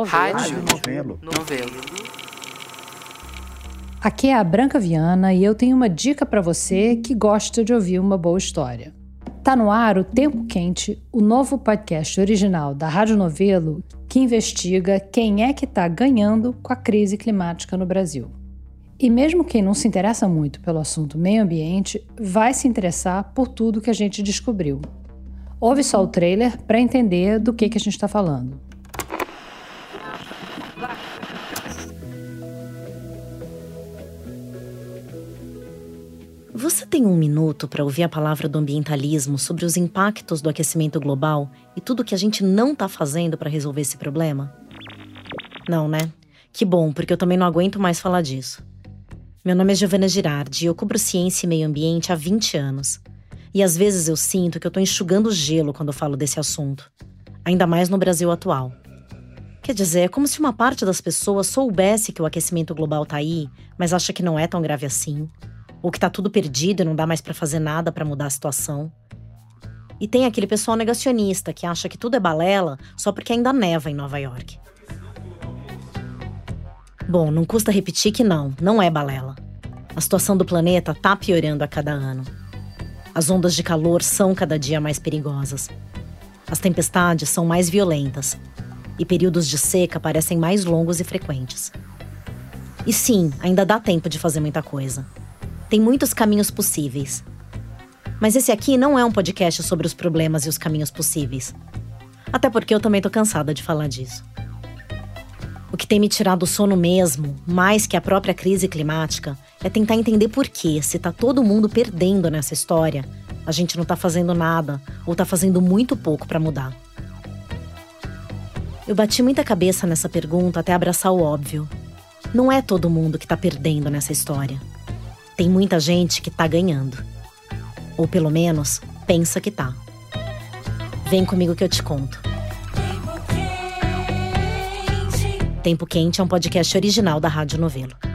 Rádio Novelo. Novelo. Aqui é a Branca Viana e eu tenho uma dica para você que gosta de ouvir uma boa história. Tá no ar o Tempo Quente, o novo podcast original da Rádio Novelo que investiga quem é que está ganhando com a crise climática no Brasil. E mesmo quem não se interessa muito pelo assunto meio ambiente, vai se interessar por tudo que a gente descobriu. Ouve só o trailer para entender do que, que a gente está falando. Você tem um minuto para ouvir a palavra do ambientalismo sobre os impactos do aquecimento global e tudo que a gente não está fazendo para resolver esse problema? Não, né? Que bom, porque eu também não aguento mais falar disso. Meu nome é Giovana Girardi e eu cubro ciência e meio ambiente há 20 anos. E às vezes eu sinto que eu estou enxugando gelo quando eu falo desse assunto. Ainda mais no Brasil atual. Quer dizer, é como se uma parte das pessoas soubesse que o aquecimento global está aí, mas acha que não é tão grave assim ou que tá tudo perdido e não dá mais para fazer nada para mudar a situação. E tem aquele pessoal negacionista que acha que tudo é balela só porque ainda neva em Nova York. Bom, não custa repetir que não, não é balela. A situação do planeta tá piorando a cada ano. As ondas de calor são cada dia mais perigosas. As tempestades são mais violentas. E períodos de seca parecem mais longos e frequentes. E sim, ainda dá tempo de fazer muita coisa. Tem muitos caminhos possíveis. Mas esse aqui não é um podcast sobre os problemas e os caminhos possíveis. Até porque eu também tô cansada de falar disso. O que tem me tirado o sono mesmo, mais que a própria crise climática, é tentar entender por que, se tá todo mundo perdendo nessa história, a gente não tá fazendo nada ou tá fazendo muito pouco para mudar. Eu bati muita cabeça nessa pergunta até abraçar o óbvio. Não é todo mundo que tá perdendo nessa história tem muita gente que tá ganhando. Ou pelo menos pensa que tá. Vem comigo que eu te conto. Tempo Quente é um podcast original da Rádio Novelo.